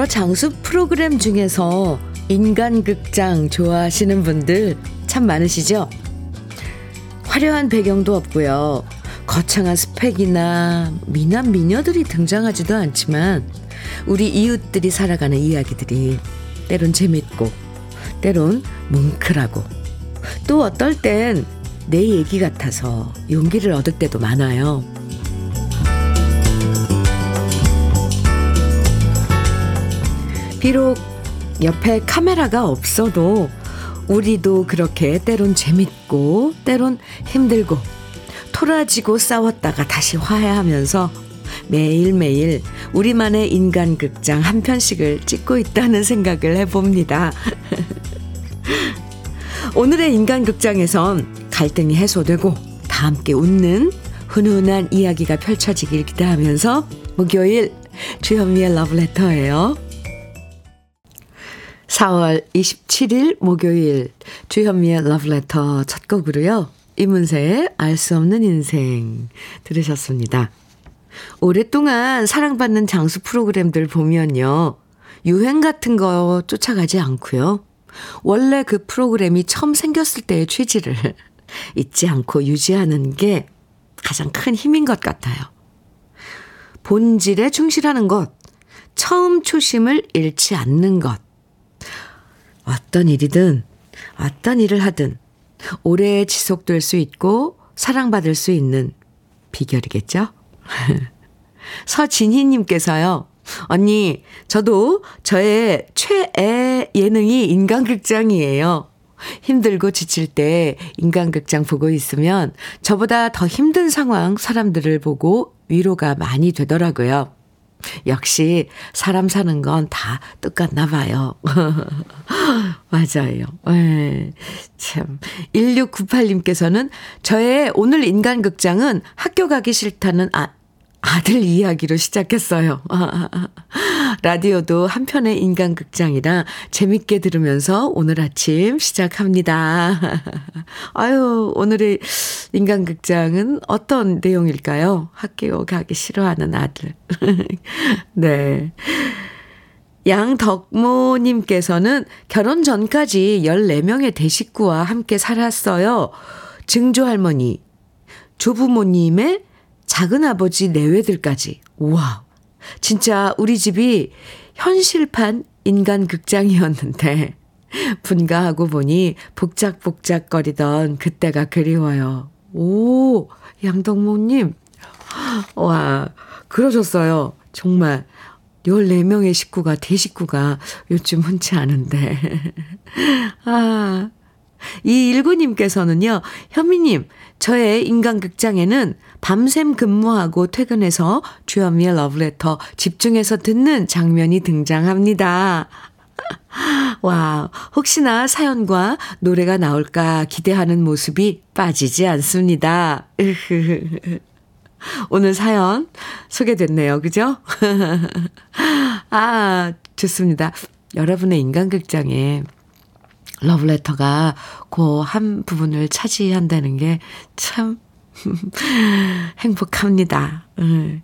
여러 장수 프로그램 중에서 인간극장 좋아하시는 분들 참 많으시죠? 화려한 배경도 없고요. 거창한 스펙이나 미남 미녀들이 등장하지도 않지만 우리 이웃들이 살아가는 이야기들이 때론 재밌고 때론 뭉클하고 또 어떨 땐 내 얘기 같아서 용기를 얻을 때도 많아요. 비록 옆에 카메라가 없어도 우리도 그렇게 때론 재밌고 때론 힘들고 토라지고 싸웠다가 다시 화해하면서 매일매일 우리만의 인간극장 한 편씩을 찍고 있다는 생각을 해봅니다. 오늘의 인간극장에선 갈등이 해소되고 다 함께 웃는 훈훈한 이야기가 펼쳐지길 기대하면서 목요일 주현미의 러브레터예요. 4월 27일 목요일 주현미의 러브레터 첫 곡으로요. 이문세의 알 수 없는 인생 들으셨습니다. 오랫동안 사랑받는 장수 프로그램들 보면요. 유행 같은 거 쫓아가지 않고요. 원래 그 프로그램이 처음 생겼을 때의 취지를 잊지 않고 유지하는 게 가장 큰 힘인 것 같아요. 본질에 충실하는 것, 처음 초심을 잃지 않는 것. 어떤 일이든, 어떤 일을 하든, 오래 지속될 수 있고 사랑받을 수 있는 비결이겠죠? 서진희님께서요, 언니, 저도 저의 최애 예능이 인간극장이에요. 힘들고 지칠 때 인간극장 보고 있으면 저보다 더 힘든 상황 사람들을 보고 위로가 많이 되더라고요. 역시 사람 사는 건 다 똑같나 봐요. 맞아요. 네, 참. 1698님께서는 저의 오늘 인간극장은 학교 가기 싫다는 아, 아들 이야기로 시작했어요. 라디오도 한편의 인간극장이라 재밌게 들으면서 오늘 아침 시작합니다. 아유, 오늘의 인간극장은 어떤 내용일까요? 학교 가기 싫어하는 아들. 네. 양덕모님께서는 결혼 전까지 14명의 대식구와 함께 살았어요. 증조할머니, 조부모님의 작은 아버지 내외들까지. 우와. 진짜 우리 집이 현실판 인간 극장이었는데, 분가하고 보니 복작복작거리던 그때가 그리워요. 오, 양덕모님. 와, 그러셨어요. 정말. 14명의 식구가, 대식구가 요즘 흔치 않은데. 아. 이 일구님께서는요, 현미님, 저의 인간극장에는 밤샘 근무하고 퇴근해서 주현미의 러브레터 집중해서 듣는 장면이 등장합니다. 와, 혹시나 사연과 노래가 나올까 기대하는 모습이 빠지지 않습니다. 오늘 사연 소개됐네요. 그죠? 아, 좋습니다. 여러분의 인간극장에 러브레터가 그 한 부분을 차지한다는 게 참 행복합니다. 음.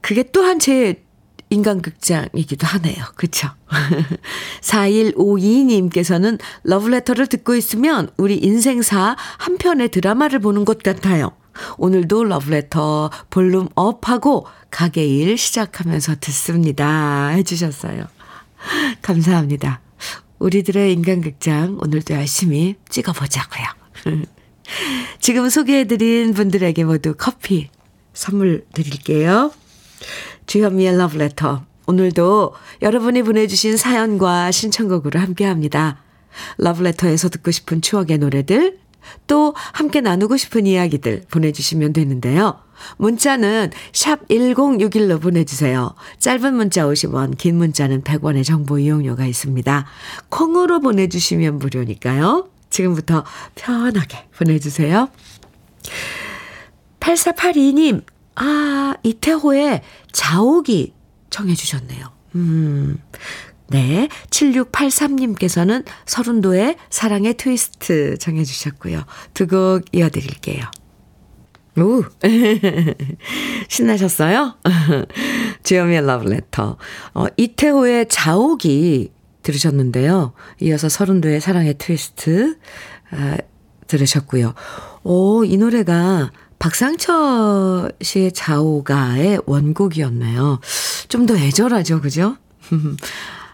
그게 또한 제 인간극장이기도 하네요. 그쵸? 4152님께서는 러브레터를 듣고 있으면 우리 인생사 한 편의 드라마를 보는 것 같아요. 오늘도 러브레터 볼륨 업하고 가게 일 시작하면서 듣습니다. 해주셨어요. 감사합니다. 우리들의 인간극장 오늘도 열심히 찍어보자고요. 지금 소개해드린 분들에게 모두 커피 선물 드릴게요. 주현미의 러브레터. 오늘도 여러분이 보내주신 사연과 신청곡으로 함께합니다. 러브레터에서 듣고 싶은 추억의 노래들, 또 함께 나누고 싶은 이야기들 보내주시면 되는데요. 문자는 샵 1061로 보내주세요. 짧은 문자 50원, 긴 문자는 100원의 정보 이용료가 있습니다. 콩으로 보내주시면 무료니까요. 지금부터 편하게 보내주세요. 8482님, 아, 이태호의 자옥이 청해주셨네요. 음, 네. 7683님께서는 서른도의 사랑의 트위스트 정해주셨고요. 두 곡 이어드릴게요. 오, 신나셨어요? 주현미의 러브레터. 어, 이태호의 자옥이 들으셨는데요. 이어서 서른도의 사랑의 트위스트 아, 들으셨고요. 오, 이 노래가 박상철 씨의 자오가의 원곡이었네요. 좀 더 애절하죠, 그죠?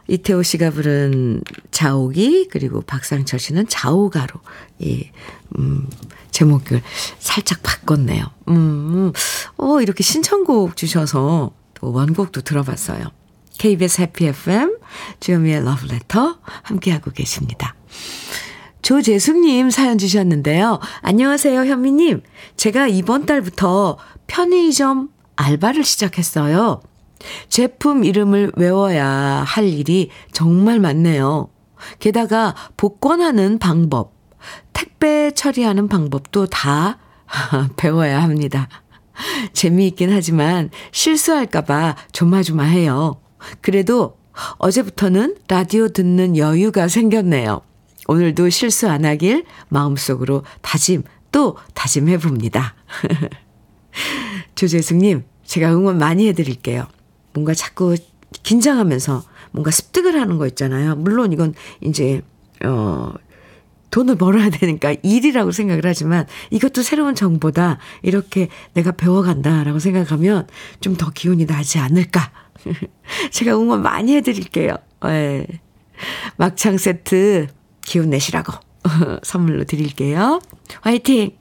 이태호 씨가 부른 자오기 그리고 박상철 씨는 자오가로 이 음, 제목을 살짝 바꿨네요. 음, 어 이렇게 신청곡 주셔서 또 원곡도 들어봤어요. KBS 해피 FM 주현미의 러브레터 함께하고 계십니다. 조재숙님 사연 주셨는데요. 안녕하세요, 현미님. 제가 이번 달부터 편의점 알바를 시작했어요. 제품 이름을 외워야 할 일이 정말 많네요. 게다가 복권하는 방법, 택배 처리하는 방법도 다 배워야 합니다. 재미있긴 하지만 실수할까봐 조마조마해요. 그래도 어제부터는 라디오 듣는 여유가 생겼네요. 오늘도 실수 안 하길 마음속으로 다짐, 또 다짐해 봅니다. 조재숙님, 제가 응원 많이 해드릴게요. 뭔가 자꾸 긴장하면서 뭔가 습득을 하는 거 있잖아요. 물론 이건 이제, 어, 돈을 벌어야 되니까 일이라고 생각을 하지만 이것도 새로운 정보다 이렇게 내가 배워간다라고 생각하면 좀 더 기운이 나지 않을까. 제가 응원 많이 해드릴게요. 네. 막창 세트 기운 내시라고 선물로 드릴게요. 화이팅!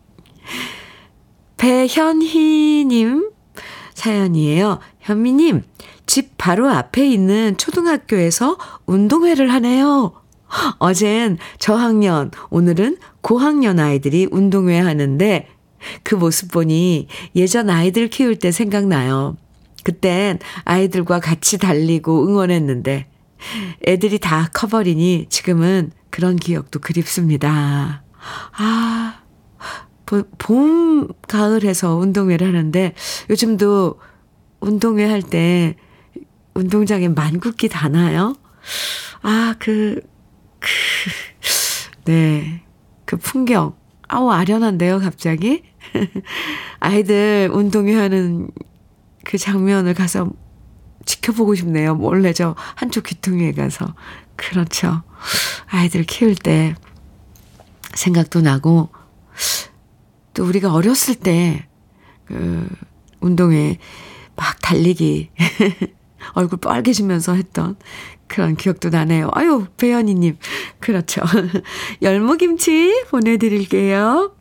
배현희님 사연이에요. 현미님, 집 바로 앞에 있는 초등학교에서 운동회를 하네요. 어젠 저학년, 오늘은 고학년 아이들이 운동회 하는데 그 모습 보니 예전 아이들 키울 때 생각나요. 그땐 아이들과 같이 달리고 응원했는데 애들이 다 커버리니 지금은 그런 기억도 그립습니다. 아, 봄, 가을 해서 운동회를 하는데 요즘도 운동회 할 때 운동장에 만국기 다나요? 아, 그, 그, 네. 그 풍경. 아우, 아련한데요, 갑자기? 아이들 운동회 하는 그 장면을 가서 지켜보고 싶네요. 몰래 저 한쪽 귀퉁이에 가서. 그렇죠. 아이들 키울 때 생각도 나고, 또 우리가 어렸을 때, 그, 운동회 막 달리기, 얼굴 빨개지면서 했던 그런 기억도 나네요. 아유, 배현이님. 그렇죠. 열무김치 보내드릴게요.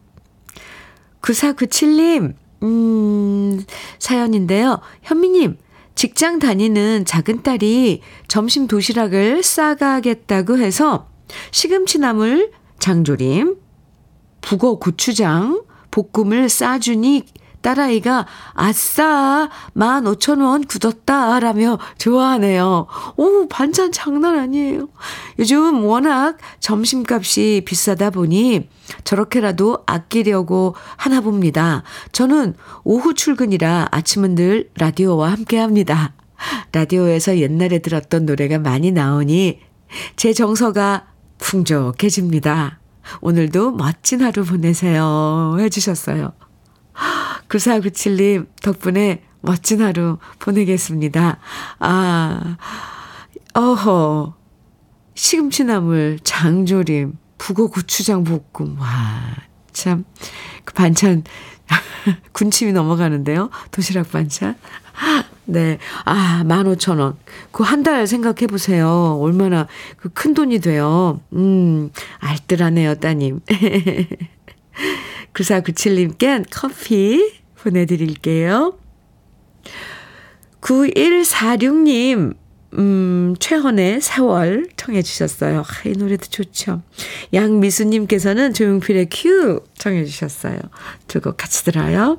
9497님, 음, 사연인데요. 현미님, 직장 다니는 작은 딸이 점심 도시락을 싸가겠다고 해서 시금치나물, 장조림, 북어 고추장, 볶음을 싸주니 딸아이가 아싸 15,000원 굳었다 라며 좋아하네요. 오 반찬 장난 아니에요. 요즘 워낙 점심값이 비싸다 보니 저렇게라도 아끼려고 하나 봅니다. 저는 오후 출근이라 아침은 늘 라디오와 함께 합니다. 라디오에서 옛날에 들었던 노래가 많이 나오니 제 정서가 풍족해집니다. 오늘도 멋진 하루 보내세요. 해주셨어요. 9497님 덕분에 멋진 하루 보내겠습니다. 아, 어허. 시금치나물, 장조림, 북어 고추장 볶음. 와, 참. 그 반찬, 군침이 넘어가는데요. 도시락 반찬. 네. 아, 15,000원. 그 한 달 생각해 보세요. 얼마나 그 큰 돈이 돼요. 음, 알뜰하네요, 따님. 9497님께 커피 보내드릴게요. 9146님, 음, 최헌의 세월 청해 주셨어요. 아, 이 노래도 좋죠. 양미수님께서는 조용필의 큐 청해 주셨어요. 두 곡 같이 들어요.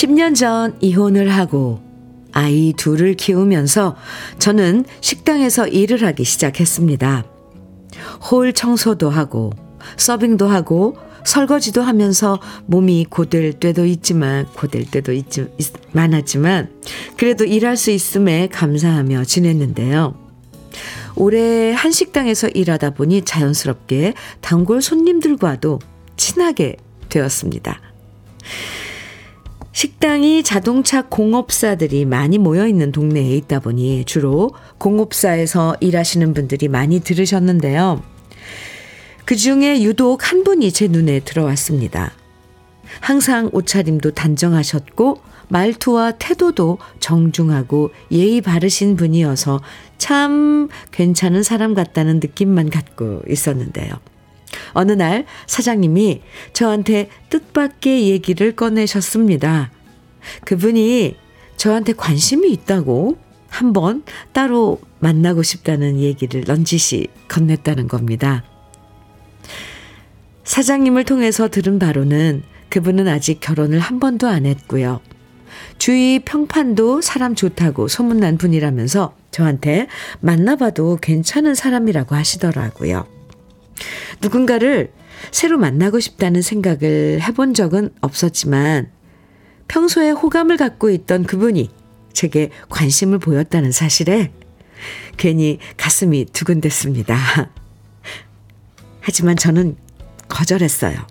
10년 전 이혼을 하고 아이 둘을 키우면서 저는 식당에서 일을 하기 시작했습니다. 홀 청소도 하고 서빙도 하고 설거지도 하면서 몸이 고될 때도 있지만 고될 때도 있지, 많았지만 그래도 일할 수 있음에 감사하며 지냈는데요. 올해 한 식당에서 일하다 보니 자연스럽게 단골 손님들과도 친하게 되었습니다. 식당이 자동차 공업사들이 많이 모여 있는 동네에 있다 보니 주로 공업사에서 일하시는 분들이 많이 들으셨는데요. 그 중에 유독 한 분이 제 눈에 들어왔습니다. 항상 옷차림도 단정하셨고 말투와 태도도 정중하고 예의 바르신 분이어서 참 괜찮은 사람 같다는 느낌만 갖고 있었는데요. 어느 날 사장님이 저한테 뜻밖의 얘기를 꺼내셨습니다. 그분이 저한테 관심이 있다고 한번 따로 만나고 싶다는 얘기를 넌지시 건넸다는 겁니다. 사장님을 통해서 들은 바로는 그분은 아직 결혼을 한 번도 안 했고요. 주위 평판도 사람 좋다고 소문난 분이라면서 저한테 만나봐도 괜찮은 사람이라고 하시더라고요. 누군가를 새로 만나고 싶다는 생각을 해본 적은 없었지만 평소에 호감을 갖고 있던 그분이 제게 관심을 보였다는 사실에 괜히 가슴이 두근댔습니다. 하지만 저는 거절했어요.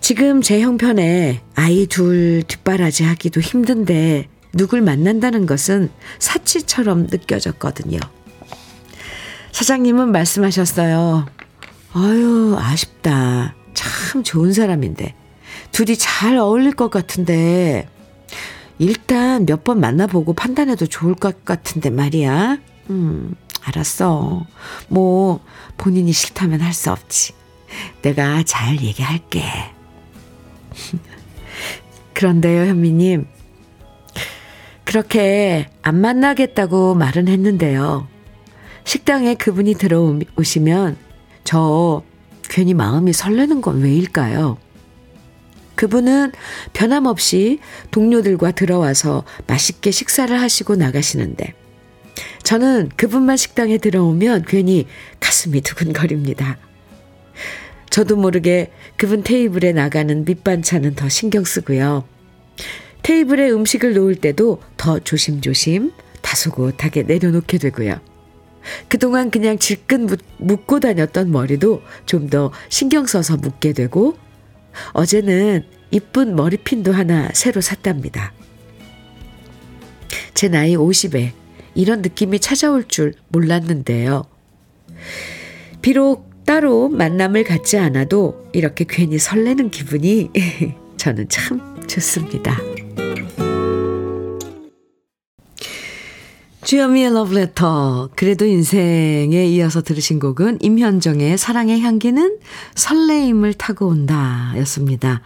지금 제 형편에 아이 둘 뒷바라지 하기도 힘든데 누굴 만난다는 것은 사치처럼 느껴졌거든요. 사장님은 말씀하셨어요. 아유, 아쉽다. 참 좋은 사람인데. 둘이 잘 어울릴 것 같은데. 일단 몇 번 만나보고 판단해도 좋을 것 같은데 말이야. 음, 알았어. 뭐, 본인이 싫다면 할 수 없지. 내가 잘 얘기할게. 그런데요, 현미님. 그렇게 안 만나겠다고 말은 했는데요. 식당에 그분이 들어오시면 저 괜히 마음이 설레는 건 왜일까요? 그분은 변함없이 동료들과 들어와서 맛있게 식사를 하시고 나가시는데 저는 그분만 식당에 들어오면 괜히 가슴이 두근거립니다. 저도 모르게 그분 테이블에 나가는 밑반찬은 더 신경 쓰고요. 테이블에 음식을 놓을 때도 더 조심조심 다소곳하게 내려놓게 되고요. 그동안 그냥 질끈 묶고 다녔던 머리도 좀 더 신경 써서 묶게 되고 어제는 이쁜 머리핀도 하나 새로 샀답니다. 제 나이 50에 이런 느낌이 찾아올 줄 몰랐는데요. 비록 따로 만남을 갖지 않아도 이렇게 괜히 설레는 기분이 저는 참 좋습니다. 주현미의 러브레터. 그래도 인생에 이어서 들으신 곡은 임현정의 사랑의 향기는 설레임을 타고 온다 였습니다.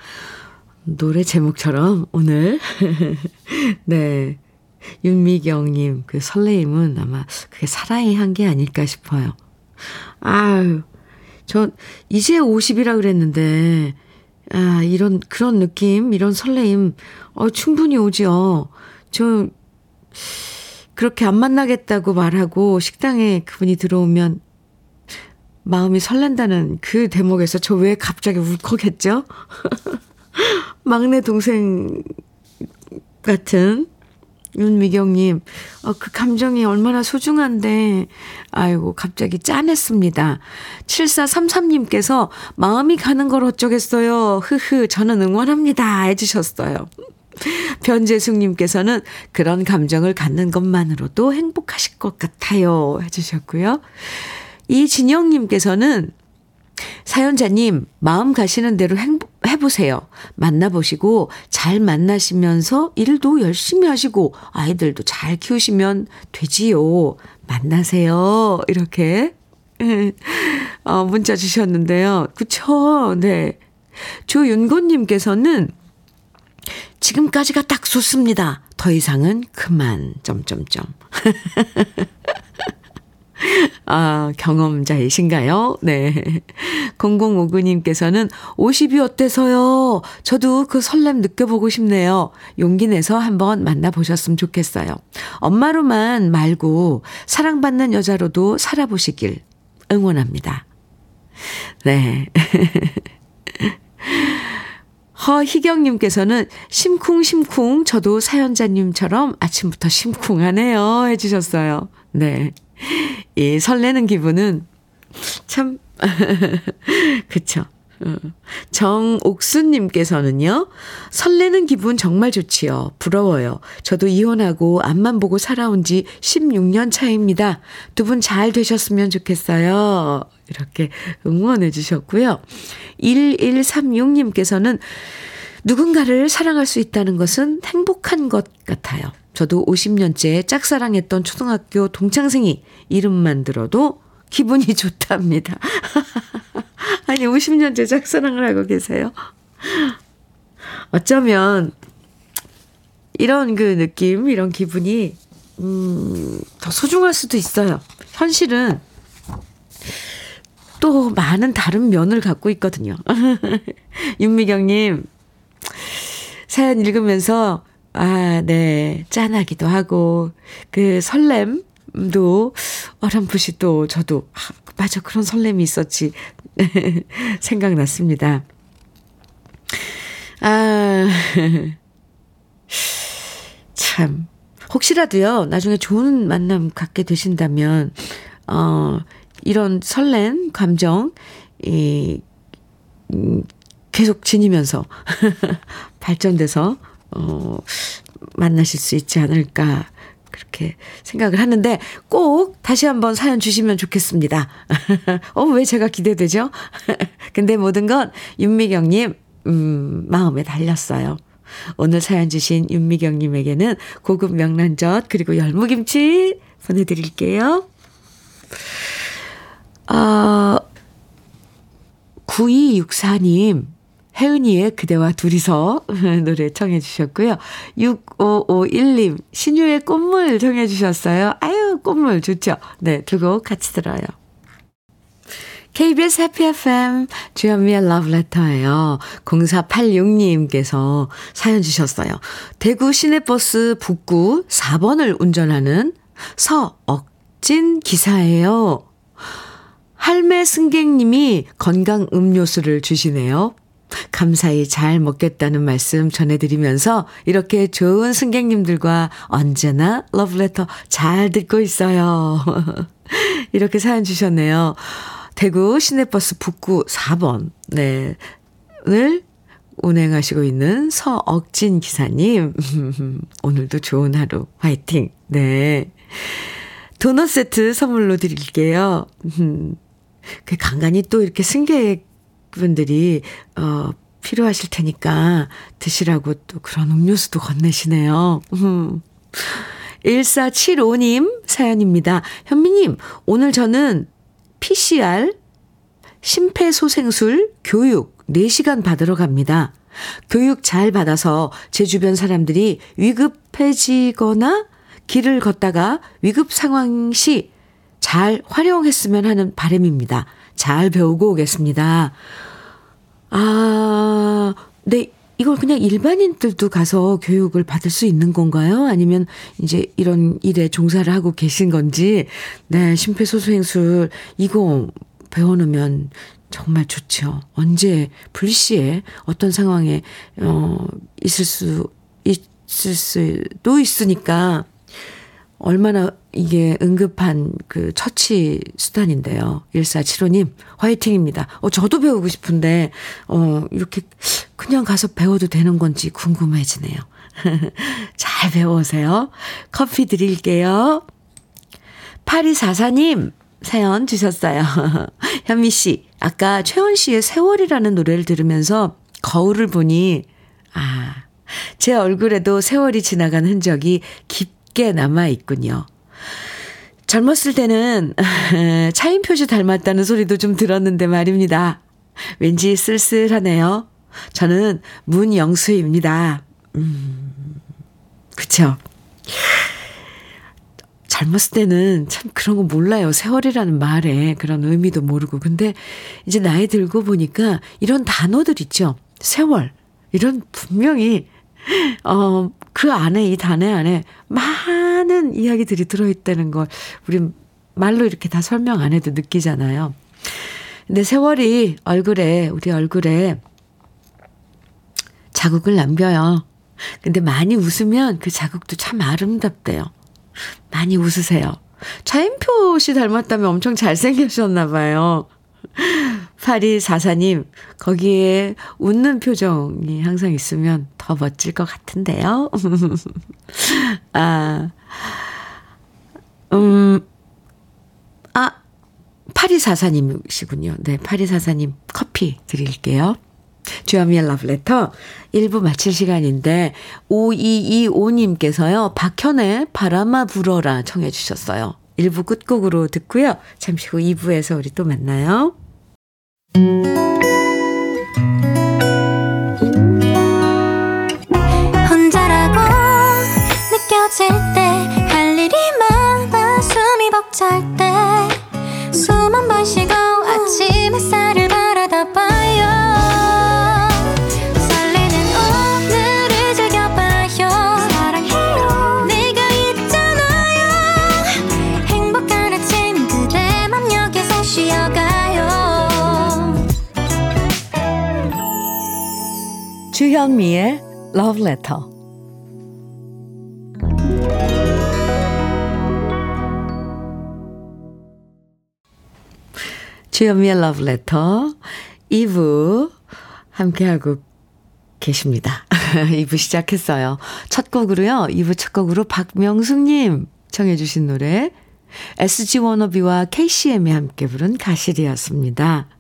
노래 제목처럼 오늘, 네. 윤미경님, 그 설레임은 아마 그게 사랑의 향기 아닐까 싶어요. 아유, 전 이제 50이라 그랬는데, 아, 이런, 그런 느낌, 이런 설레임, 어, 충분히 오죠. 저, 그렇게 안 만나겠다고 말하고 식당에 그분이 들어오면 마음이 설렌다는 그 대목에서 저 왜 갑자기 울컥했죠? 막내 동생 같은 윤미경님, 어, 그 감정이 얼마나 소중한데, 아이고, 갑자기 짠했습니다. 7433님께서 마음이 가는 걸 어쩌겠어요. 흐흐, 저는 응원합니다. 해주셨어요. 변재숙님께서는 그런 감정을 갖는 것만으로도 행복하실 것 같아요. 해주셨고요. 이진영님께서는 사연자님, 마음 가시는 대로 행복, 해보세요. 만나보시고, 잘 만나시면서 일도 열심히 하시고, 아이들도 잘 키우시면 되지요. 만나세요. 이렇게, 어, 문자 주셨는데요. 그쵸? 네. 조윤곤님께서는 지금까지가 딱 좋습니다. 더 이상은 그만, 점점점. 아, 경험자이신가요? 네. 0059님께서는 50이 어때서요? 저도 그 설렘 느껴보고 싶네요. 용기 내서 한번 만나보셨으면 좋겠어요. 엄마로만 말고 사랑받는 여자로도 살아보시길 응원합니다. 네. 허희경님께서는 심쿵심쿵 저도 사연자님처럼 아침부터 심쿵하네요 해주셨어요. 네. 이 설레는 기분은 참, 그쵸. 어. 정옥수님께서는요, 설레는 기분 정말 좋지요. 부러워요. 저도 이혼하고 앞만 보고 살아온 지 16년 차입니다. 두 분 잘 되셨으면 좋겠어요. 이렇게 응원해 주셨고요. 1136님께서는 누군가를 사랑할 수 있다는 것은 행복한 것 같아요. 저도 50년째 짝사랑했던 초등학교 동창생이 이름만 들어도 기분이 좋답니다. 아니, 50년째 짝사랑을 하고 계세요. 어쩌면, 이런 그 느낌, 이런 기분이, 음, 더 소중할 수도 있어요. 현실은 또 많은 다른 면을 갖고 있거든요. 윤미경님, 사연 읽으면서, 아, 네, 짠하기도 하고, 그 설렘도 어렴풋이 또 저도, 아, 맞아, 그런 설렘이 있었지. 생각났습니다. 아, 참. 혹시라도요, 나중에 좋은 만남 갖게 되신다면, 어, 이런 설렌 감정, 이, 음, 계속 지니면서 발전돼서, 어, 만나실 수 있지 않을까. 그렇게 생각을 하는데 꼭 다시 한번 사연 주시면 좋겠습니다. 어, 왜 제가 기대되죠? 근데 모든 건 윤미경님, 음, 마음에 달렸어요. 오늘 사연 주신 윤미경님에게는 고급 명란젓 그리고 열무김치 보내드릴게요. 아, 9264님, 혜은이의 그대와 둘이서 노래 청해 주셨고요. 6551님, 신유의 꽃물 청해 주셨어요. 아유, 꽃물 좋죠. 네, 두 곡 같이 들어요. KBS 해피 FM 주현미의 러브레터예요. 0486님께서 사연 주셨어요. 대구 시내버스 북구 4번을 운전하는 서억진 기사예요. 할매 승객님이 건강 음료수를 주시네요. 감사히 잘 먹겠다는 말씀 전해드리면서 이렇게 좋은 승객님들과 언제나 러브레터 잘 듣고 있어요. 이렇게 사연 주셨네요. 대구 시내버스 북구 4번, 네. 을 운행하시고 있는 서억진 기사님. 오늘도 좋은 하루 화이팅. 네. 도넛 세트 선물로 드릴게요. 그 간간히 또 이렇게 승객분들이, 어, 필요하실 테니까 드시라고 또 그런 음료수도 건네시네요. 1475님 사연입니다. 현미님, 오늘 저는 PCR 심폐소생술 교육 4시간 받으러 갑니다. 교육 잘 받아서 제 주변 사람들이 위급해지거나 길을 걷다가 위급 상황 시 잘 활용했으면 하는 바람입니다. 잘 배우고 오겠습니다. 아, 네. 이걸 그냥 일반인들도 가서 교육을 받을 수 있는 건가요? 아니면 이제 이런 일에 종사를 하고 계신 건지, 네, 심폐소생술, 이거 배워놓으면 정말 좋죠. 언제, 불시에 어떤 상황에, 어, 있을 수, 있을 수도 있으니까, 얼마나 이게 응급한 그 처치 수단인데요. 1475님, 화이팅입니다. 어, 저도 배우고 싶은데, 어, 이렇게 그냥 가서 배워도 되는 건지 궁금해지네요. 잘 배워오세요. 커피 드릴게요. 8244님, 사연 주셨어요. 현미 씨, 아까 최원 씨의 세월이라는 노래를 들으면서 거울을 보니, 아, 제 얼굴에도 세월이 지나간 흔적이 깊게 남아 있군요. 젊었을 때는 차인표시 닮았다는 소리도 좀 들었는데 말입니다. 왠지 쓸쓸하네요. 저는 문영수입니다. 음, 그쵸. 젊었을 때는 참 그런 거 몰라요. 세월이라는 말에 그런 의미도 모르고. 근데 이제 나이 들고 보니까 이런 단어들 있죠. 세월. 이런 분명히, 어, 그 안에, 이 단어 안에 많은 이야기들이 들어있다는 걸 우리 말로 이렇게 다 설명 안 해도 느끼잖아요. 근데 세월이 얼굴에, 우리 얼굴에 자국을 남겨요. 근데 많이 웃으면 그 자국도 참 아름답대요. 많이 웃으세요. 차인표 씨 닮았다면 엄청 잘생기셨나 봐요. 8244님, 거기에 웃는 표정이 항상 있으면 더 멋질 것 같은데요. 아, 음, 아, 8244님이시군요. 네, 8244님 커피 드릴게요. 주현미의 러브레터 1부 마칠 시간인데 5225님께서요. 박현의 바람아 불어라 청해 주셨어요. 1부 끝곡으로 듣고요. 잠시 후 2부에서 우리 또 만나요. 혼자라고 느껴질 때 할 일이 많아 숨이 벅찰 때 숨 한 번 쉬고 아침 햇살을 주현미의 Love Letter. 주현미의 Love Letter 2부 함께하고 계십니다. 2부 시작했어요. 첫 곡으로요. 2부 첫 곡으로 박명숙님 청해 주신 노래 SG 워너비와 KCM이 함께 부른 가실이었습니다.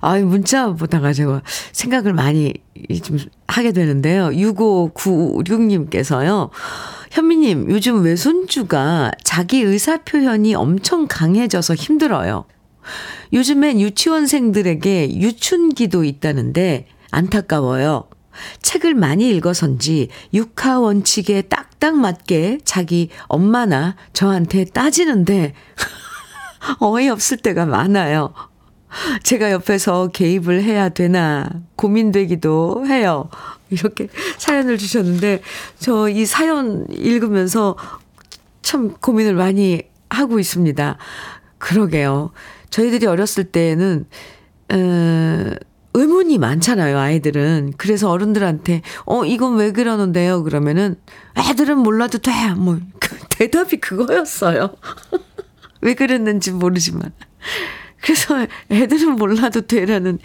아, 문자 보다가 제가 생각을 많이 좀 하게 되는데요. 6596님께서요. 현미님, 요즘 외손주가 자기 의사 표현이 엄청 강해져서 힘들어요. 요즘엔 유치원생들에게 유춘기도 있다는데 안타까워요. 책을 많이 읽어선지 육하 원칙에 딱딱 맞게 자기 엄마나 저한테 따지는데 어이없을 때가 많아요. 제가 옆에서 개입을 해야 되나 고민되기도 해요. 이렇게 사연을 주셨는데 저 이 사연 읽으면서 참 고민을 많이 하고 있습니다. 그러게요. 저희들이 어렸을 때는 어, 의문이 많잖아요, 아이들은. 그래서 어른들한테, 어, 이건 왜 그러는데요? 그러면은, 애들은 몰라도 돼. 뭐, 그 대답이 그거였어요. 왜 그랬는지 모르지만. 그래서 애들은 몰라도 되라는,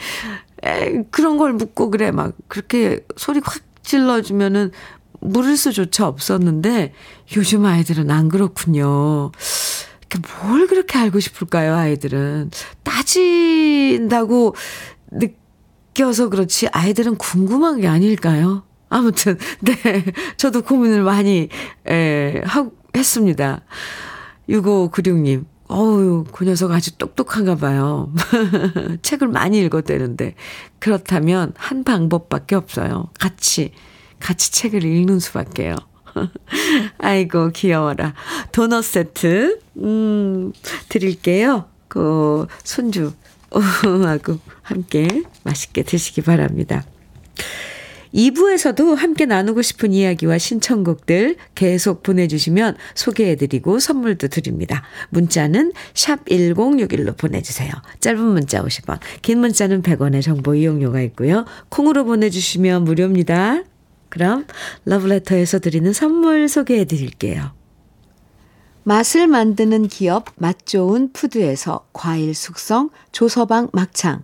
에, 그런 걸 묻고 그래. 막, 그렇게 소리 확 질러주면은 물을 수조차 없었는데, 요즘 아이들은 안 그렇군요. 뭘 그렇게 알고 싶을까요, 아이들은? 따진다고 느껴서 그렇지, 아이들은 궁금한 게 아닐까요? 아무튼, 네. 저도 고민을 많이, 에, 하, 했습니다. 6596님. 어우, 그 녀석 아주 똑똑한가 봐요. 책을 많이 읽었대는데. 그렇다면 한 방법밖에 없어요. 같이, 같이 책을 읽는 수밖에요. 아이고, 귀여워라. 도넛 세트, 음, 드릴게요. 그, 손주, 하고 함께 맛있게 드시기 바랍니다. 2부에서도 함께 나누고 싶은 이야기와 신청곡들 계속 보내주시면 소개해드리고 선물도 드립니다. 문자는 샵 1061로 보내주세요. 짧은 문자 50원, 긴 문자는 100원의 정보 이용료가 있고요. 콩으로 보내주시면 무료입니다. 그럼 러브레터에서 드리는 선물 소개해 드릴게요. 맛을 만드는 기업 맛좋은 푸드에서 과일 숙성 조서방 막창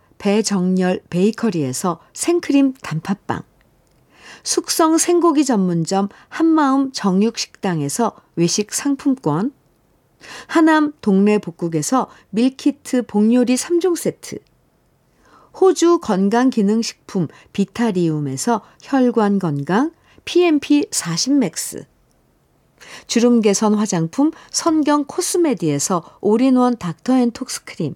배정열 베이커리에서 생크림 단팥빵. 숙성 생고기 전문점 한마음 정육식당에서 외식 상품권. 하남 동네 복국에서 밀키트 복요리 3종 세트, 호주 건강기능식품 비타리움에서 혈관 건강 PMP 40 맥스, 주름 개선 화장품 선경 코스메디에서 올인원 닥터앤톡스크림,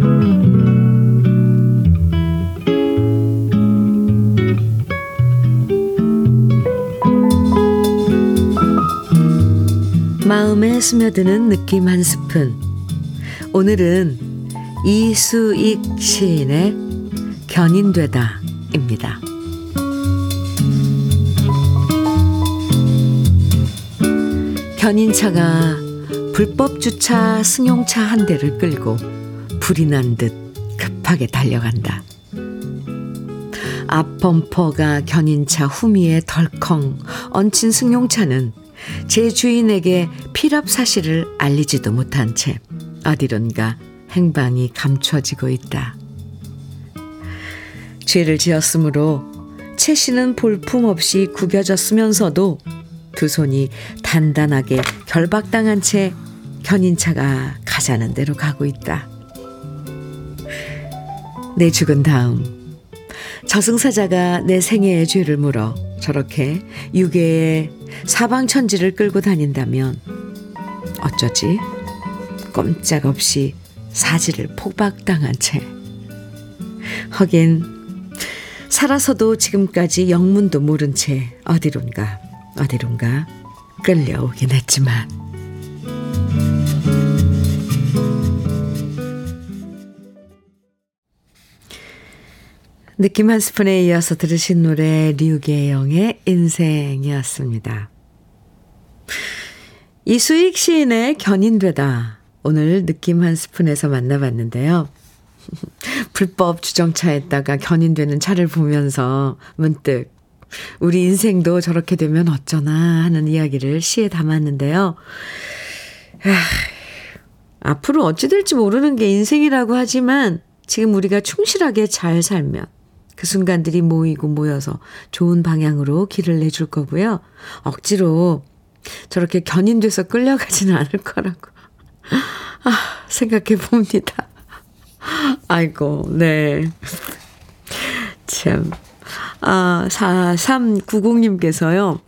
마음에 스며드는 느낌 한 스푼. 오늘은 이수익 시인의 견인되다입니다. 견인차가 불법 주차 승용차 한 대를 끌고 불이 난 듯 급하게 달려간다. 앞 범퍼가 견인차 후미에 덜컹 얹힌 승용차는 제 주인에게 피랍 사실을 알리지도 못한 채 어디론가 행방이 감춰지고 있다. 죄를 지었으므로 채 씨는 볼품없이 구겨졌으면서도 두 손이 단단하게 결박당한 채 견인차가 가자는 대로 가고 있다. 내 죽은 다음 저승사자가 내 생애의 죄를 물어 저렇게 유괴의 사방천지를 끌고 다닌다면 어쩌지? 꼼짝없이 사지를 폭박당한 채. 하긴 살아서도 지금까지 영문도 모른 채 어디론가 어디론가 끌려오긴 했지만 느낌 한 스푼에 이어서 들으신 노래 류계영의 인생이었습니다. 이수익 시인의 견인되다 오늘 느낌 한 스푼에서 만나봤는데요. 불법 주정차에다가 견인되는 차를 보면서 문득 우리 인생도 저렇게 되면 어쩌나 하는 이야기를 시에 담았는데요. 아, 앞으로 어찌 될지 모르는 게 인생이라고 하지만 지금 우리가 충실하게 잘 살면 그 순간들이 모이고 모여서 좋은 방향으로 길을 내줄 거고요. 억지로 저렇게 견인돼서 끌려가지는 않을 거라고. 아, 생각해 봅니다. 아이고, 네. 참. 아, 4390님께서요.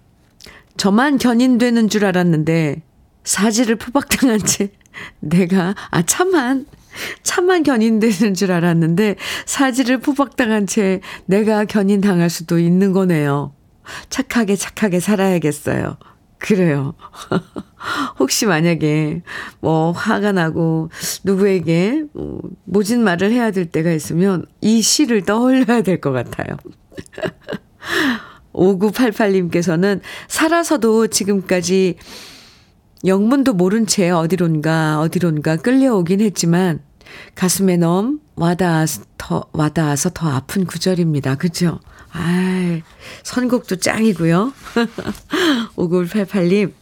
저만 견인되는 줄 알았는데, 사지를 포박당한 채 내가, 아, 차만, 차만 견인되는 줄 알았는데, 사지를 포박당한 채 내가 견인당할 수도 있는 거네요. 착하게 착하게 살아야겠어요. 그래요. 혹시 만약에 뭐 화가 나고 누구에게 뭐 모진 말을 해야 될 때가 있으면 이 시를 떠올려야 될 것 같아요. 5988님께서는 살아서도 지금까지 영문도 모른 채 어디론가 어디론가 끌려오긴 했지만 가슴에 너무 와닿아서 더, 와닿아서 더 아픈 구절입니다. 그죠? 아 선곡도 짱이고요. 5988님,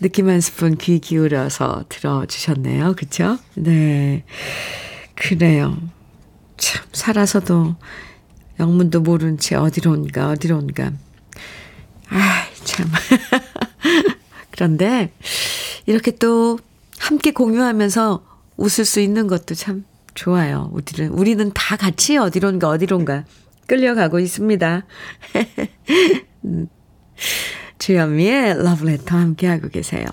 느낌 한 스푼 귀 기울여서 들어주셨네요. 그쵸? 네. 그래요. 참, 살아서도 영문도 모른 채 어디론가, 어디론가. 아 참. 그런데, 이렇게 또 함께 공유하면서 웃을 수 있는 것도 참 좋아요. 우리는, 우리는 다 같이 어디론가, 어디론가 끌려가고 있습니다. 주현미의 러브레터 함께하고 계세요.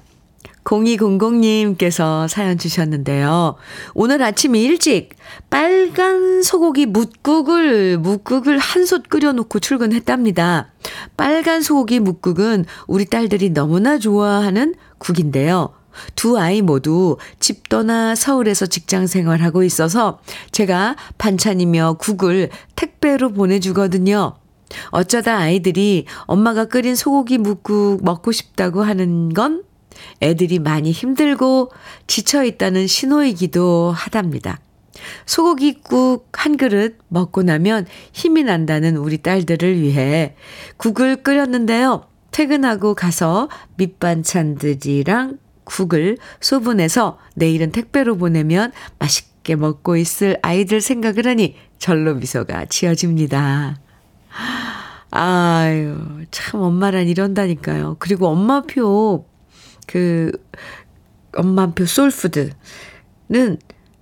0200님께서 사연 주셨는데요. 오늘 아침 일찍 빨간 소고기 묵국을, 묵국을 한솥 끓여놓고 출근했답니다. 빨간 소고기 묵국은 우리 딸들이 너무나 좋아하는 국인데요. 두 아이 모두 집 떠나 서울에서 직장 생활하고 있어서 제가 반찬이며 국을 택배로 보내주거든요. 어쩌다 아이들이 엄마가 끓인 소고기 묵국 먹고 싶다고 하는 건 애들이 많이 힘들고 지쳐 있다는 신호이기도 하답니다. 소고기국 한 그릇 먹고 나면 힘이 난다는 우리 딸들을 위해 국을 끓였는데요. 퇴근하고 가서 밑반찬들이랑 국을 소분해서 내일은 택배로 보내면 맛있게 먹고 있을 아이들 생각을 하니 절로 미소가 지어집니다. 아유, 참 엄마란 이런다니까요. 그리고 엄마표, 그, 엄마표 소울푸드는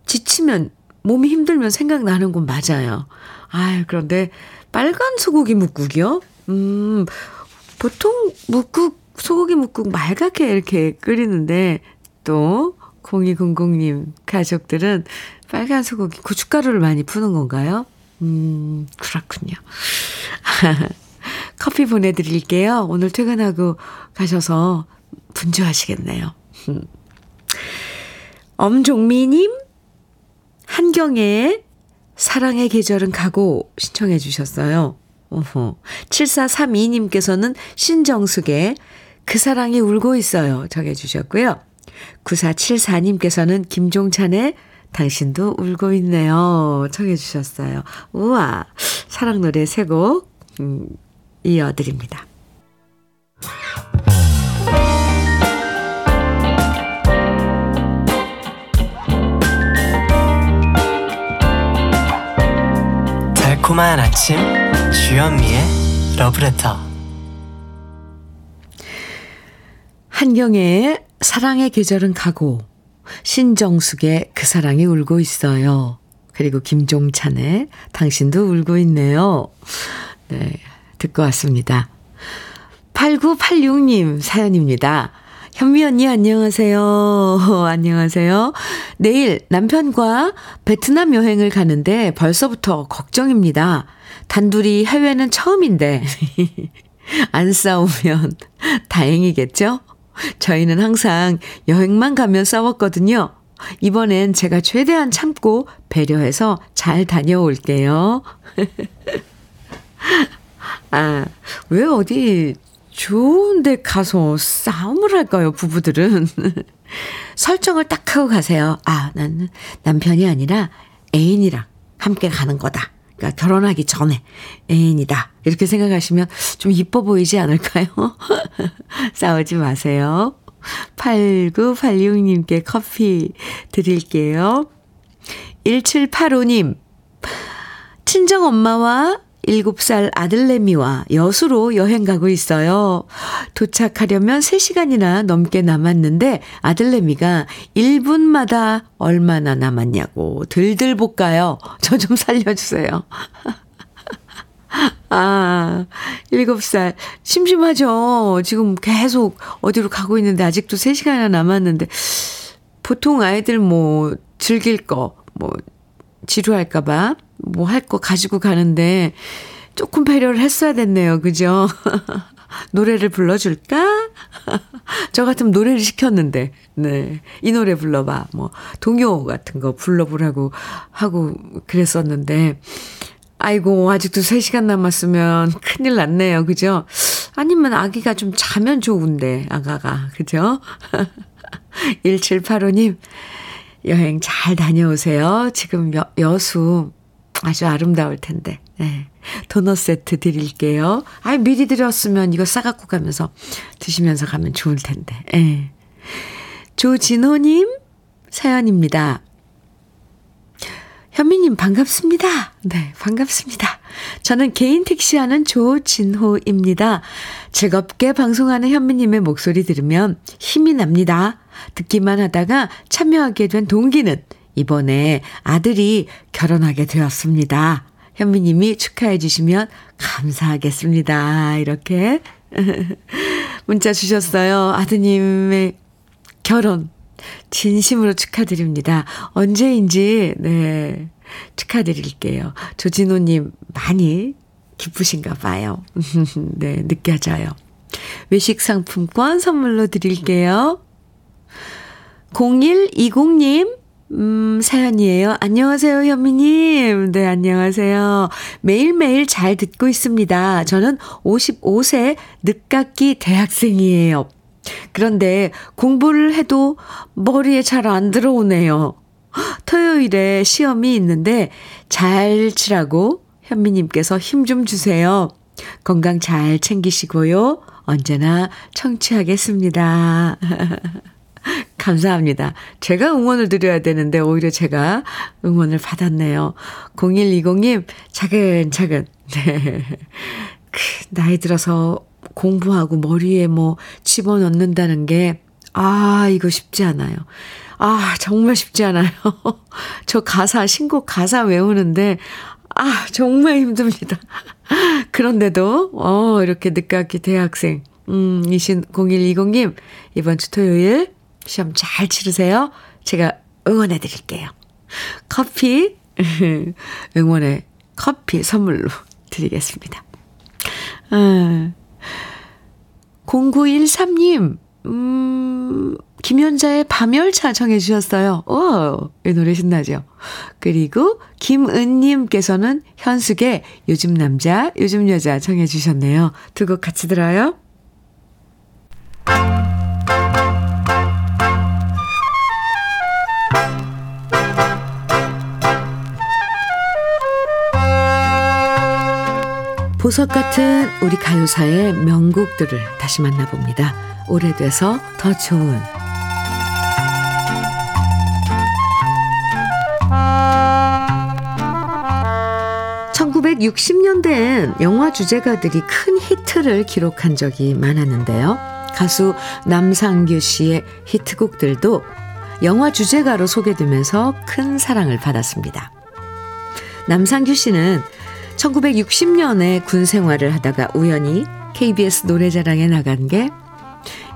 지치면, 몸이 힘들면 생각나는 건 맞아요. 아유, 그런데 빨간 소고기 묵국이요? 음, 보통 묵국, 소고기 묵국 맑게 이렇게 끓이는데, 또, 0200님 가족들은 빨간 소고기 고춧가루를 많이 푸는 건가요? 음, 그렇군요. 커피 보내드릴게요. 오늘 퇴근하고 가셔서 분주하시겠네요. 엄종미님, 한경의 사랑의 계절은 가고 신청해 주셨어요. 어허. 7432님께서는 신정숙의 그 사랑이 울고 있어요. 정해 주셨고요. 9474님께서는 김종찬의 당신도 울고 있네요. 청해 주셨어요. 우와. 사랑 노래 세곡 음, 이어드립니다. 달콤한 아침 주현미의 러브레터 한경의 사랑의 계절은 가고 신정숙의 그 사랑이 울고 있어요. 그리고 김종찬의 당신도 울고 있네요. 네, 듣고 왔습니다. 8986님 사연입니다. 현미 언니 안녕하세요. 안녕하세요. 내일 남편과 베트남 여행을 가는데 벌써부터 걱정입니다. 단둘이 해외는 처음인데 안 싸우면 다행이겠죠? 저희는 항상 여행만 가면 싸웠거든요. 이번엔 제가 최대한 참고 배려해서 잘 다녀올게요. 아, 왜 어디 좋은 데 가서 싸움을 할까요, 부부들은? 설정을 딱 하고 가세요. 아, 나는 남편이 아니라 애인이랑 함께 가는 거다. 그러니까 결혼하기 전에 애인이다. 이렇게 생각하시면 좀 이뻐 보이지 않을까요? 싸우지 마세요. 8986님께 커피 드릴게요. 1785님, 친정 엄마와 7살 아들내미와 여수로 여행 가고 있어요. 도착하려면 3시간이나 넘게 남았는데 아들내미가 1분마다 얼마나 남았냐고 들들 볶아요. 저 좀 살려주세요. 아, 7살. 심심하죠. 지금 계속 어디로 가고 있는데 아직도 3시간이나 남았는데 보통 아이들 뭐 즐길 거, 뭐 지루할까봐 뭐 할 거 가지고 가는데 조금 배려를 했어야 됐네요. 그죠? 노래를 불러줄까? 저 같으면 노래를 시켰는데, 네. 이 노래 불러봐. 뭐, 동요 같은 거 불러보라고 하고 그랬었는데, 아이고, 아직도 3시간 남았으면 큰일 났네요. 그죠? 아니면 아기가 좀 자면 좋은데, 아가가. 그죠? 1785님, 여행 잘 다녀오세요. 지금 여, 여수 아주 아름다울 텐데. 네. 도넛 세트 드릴게요. 아 미리 드렸으면 이거 싸갖고 가면서 드시면서 가면 좋을 텐데. 네. 조진호님 사연입니다. 현미님 반갑습니다. 네, 반갑습니다. 저는 개인 택시하는 조진호입니다. 즐겁게 방송하는 현미님의 목소리 들으면 힘이 납니다. 듣기만 하다가 참여하게 된 동기는 이번에 아들이 결혼하게 되었습니다. 현미님이 축하해 주시면 감사하겠습니다. 이렇게 문자 주셨어요. 아드님의 결혼 진심으로 축하드립니다. 언제인지, 네. 축하드릴게요. 조진호님 많이 기쁘신가 봐요. 네, 느껴져요. 외식 상품권 선물로 드릴게요. 0120님, 음, 사연이에요. 안녕하세요, 현미님. 네, 안녕하세요. 매일매일 잘 듣고 있습니다. 저는 55세 늦깎이 대학생이에요. 그런데 공부를 해도 머리에 잘 안 들어오네요. 토요일에 시험이 있는데 잘 치라고 현미님께서 힘 좀 주세요. 건강 잘 챙기시고요. 언제나 청취하겠습니다. 감사합니다. 제가 응원을 드려야 되는데 오히려 제가 응원을 받았네요. 0120님, 차근차근. 네. 나이 들어서 공부하고 머리에 뭐 집어넣는다는 게, 아, 이거 쉽지 않아요. 아, 정말 쉽지 않아요. 저 가사, 신곡 가사 외우는데, 아, 정말 힘듭니다. 그런데도, 어, 이렇게 늦깎이 대학생, 음, 이신 0120님, 이번 주 토요일 시험 잘 치르세요. 제가 응원해 드릴게요. 커피, 응원의 커피 선물로 드리겠습니다. 아, 0913님, 음, 김연자의 밤열차 정해주셨어요. 오, 이 노래 신나죠? 그리고 김은님께서는 현숙의 요즘 남자, 요즘 여자 정해주셨네요. 두 곡 같이 들어요. 보석 같은 우리 가요사의 명곡들을 다시 만나봅니다. 오래돼서 더 좋은 1960년대엔 영화 주제가들이 큰 히트를 기록한 적이 많았는데요. 가수 남상규 씨의 히트곡들도 영화 주제가로 소개되면서 큰 사랑을 받았습니다. 남상규 씨는 1960년에 군 생활을 하다가 우연히 KBS 노래자랑에 나간 게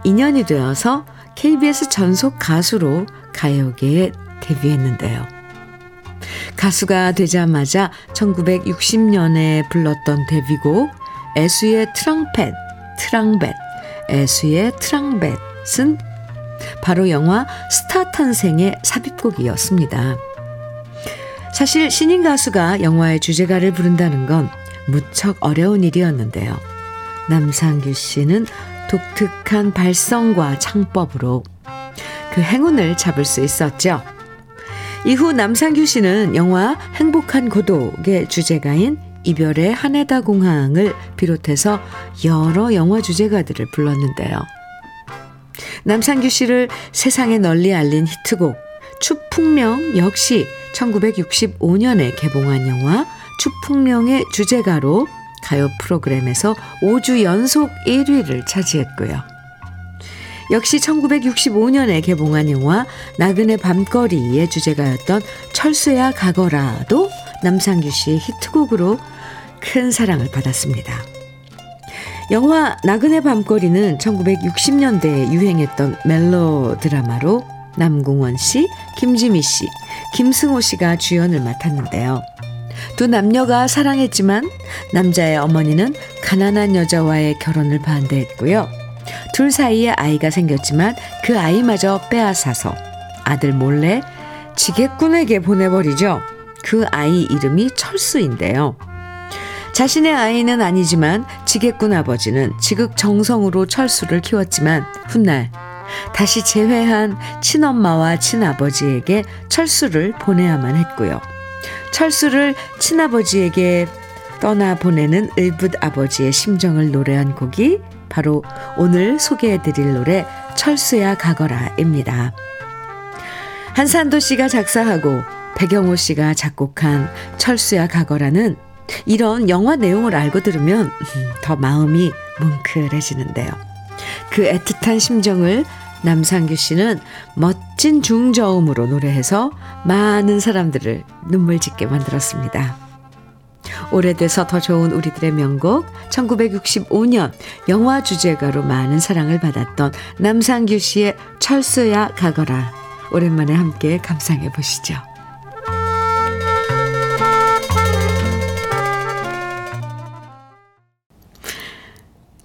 인연이 되어서 KBS 전속 가수로 가요계에 데뷔했는데요. 가수가 되자마자 1960년에 불렀던 데뷔곡 애수의 트럼펫, 트랑벳, 애수의 트랑벳은 바로 영화 스타 탄생의 삽입곡이었습니다. 사실 신인 가수가 영화의 주제가를 부른다는 건 무척 어려운 일이었는데요. 남상규 씨는 독특한 발성과 창법으로 그 행운을 잡을 수 있었죠. 이후 남상규 씨는 영화 행복한 고독의 주제가인 이별의 하네다 공항을 비롯해서 여러 영화 주제가들을 불렀는데요. 남상규 씨를 세상에 널리 알린 히트곡 추풍령 역시 1965년에 개봉한 영화 추풍령의 주제가로 가요 프로그램에서 5주 연속 1위를 차지했고요. 역시 1965년에 개봉한 영화 나그네 밤거리의 주제가였던 철수야 가거라도 남상규 씨의 히트곡으로 큰 사랑을 받았습니다. 영화 나그네 밤거리는 1960년대에 유행했던 멜로 드라마로 남궁원 씨, 김지미 씨, 김승호 씨가 주연을 맡았는데요. 두 남녀가 사랑했지만 남자의 어머니는 가난한 여자와의 결혼을 반대했고요. 둘 사이에 아이가 생겼지만 그 아이마저 빼앗아서 아들 몰래 지게꾼에게 보내버리죠. 그 아이 이름이 철수인데요. 자신의 아이는 아니지만 지게꾼 아버지는 지극정성으로 철수를 키웠지만 훗날 다시 재회한 친엄마와 친아버지에게 철수를 보내야만 했고요. 철수를 친아버지에게 떠나 보내는 을붓 아버지의 심정을 노래한 곡이 바로 오늘 소개해드릴 노래 철수야 가거라입니다. 한산도 씨가 작사하고 배경호 씨가 작곡한 철수야 가거라는 이런 영화 내용을 알고 들으면 더 마음이 뭉클해지는데요. 그 애틋한 심정을 남상규 씨는 멋진 중저음으로 노래해서 많은 사람들을 눈물 짓게 만들었습니다. 오래돼서 더 좋은 우리들의 명곡 1965년 영화 주제가로 많은 사랑을 받았던 남상규 씨의 철수야 가거라 오랜만에 함께 감상해 보시죠.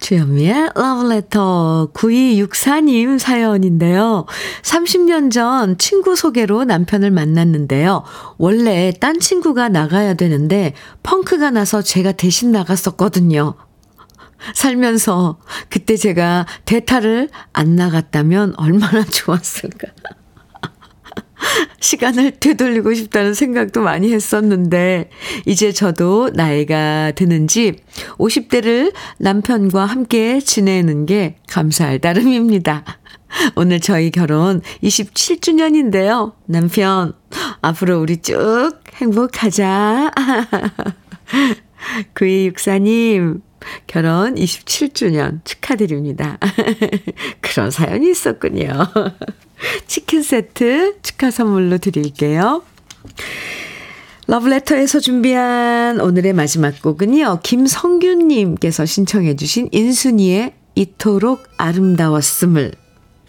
주현미의 러브레터 9264님 사연인데요. 30년 전 친구 소개로 남편을 만났는데요. 원래 딴 친구가 나가야 되는데 펑크가 나서 제가 대신 나갔었거든요. 살면서 그때 제가 대타를 안 나갔다면 얼마나 좋았을까. 시간을 되돌리고 싶다는 생각도 많이 했었는데, 이제 저도 나이가 드는지 50대를 남편과 함께 지내는 게 감사할 따름입니다. 오늘 저희 결혼 27주년인데요. 남편, 앞으로 우리 쭉 행복하자. 9264님, 결혼 27주년 축하드립니다. 그런 사연이 있었군요. 치킨 세트 축하 선물로 드릴게요. 러브레터에서 준비한 오늘의 마지막 곡은요. 김성균님께서 신청해 주신 인순이의 이토록 아름다웠음을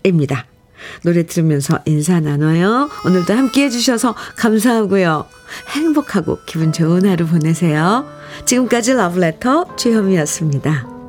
입니다. 노래 들으면서 인사 나눠요. 오늘도 함께 해주셔서 감사하고요. 행복하고 기분 좋은 하루 보내세요. 지금까지 러브레터 주현미였습니다.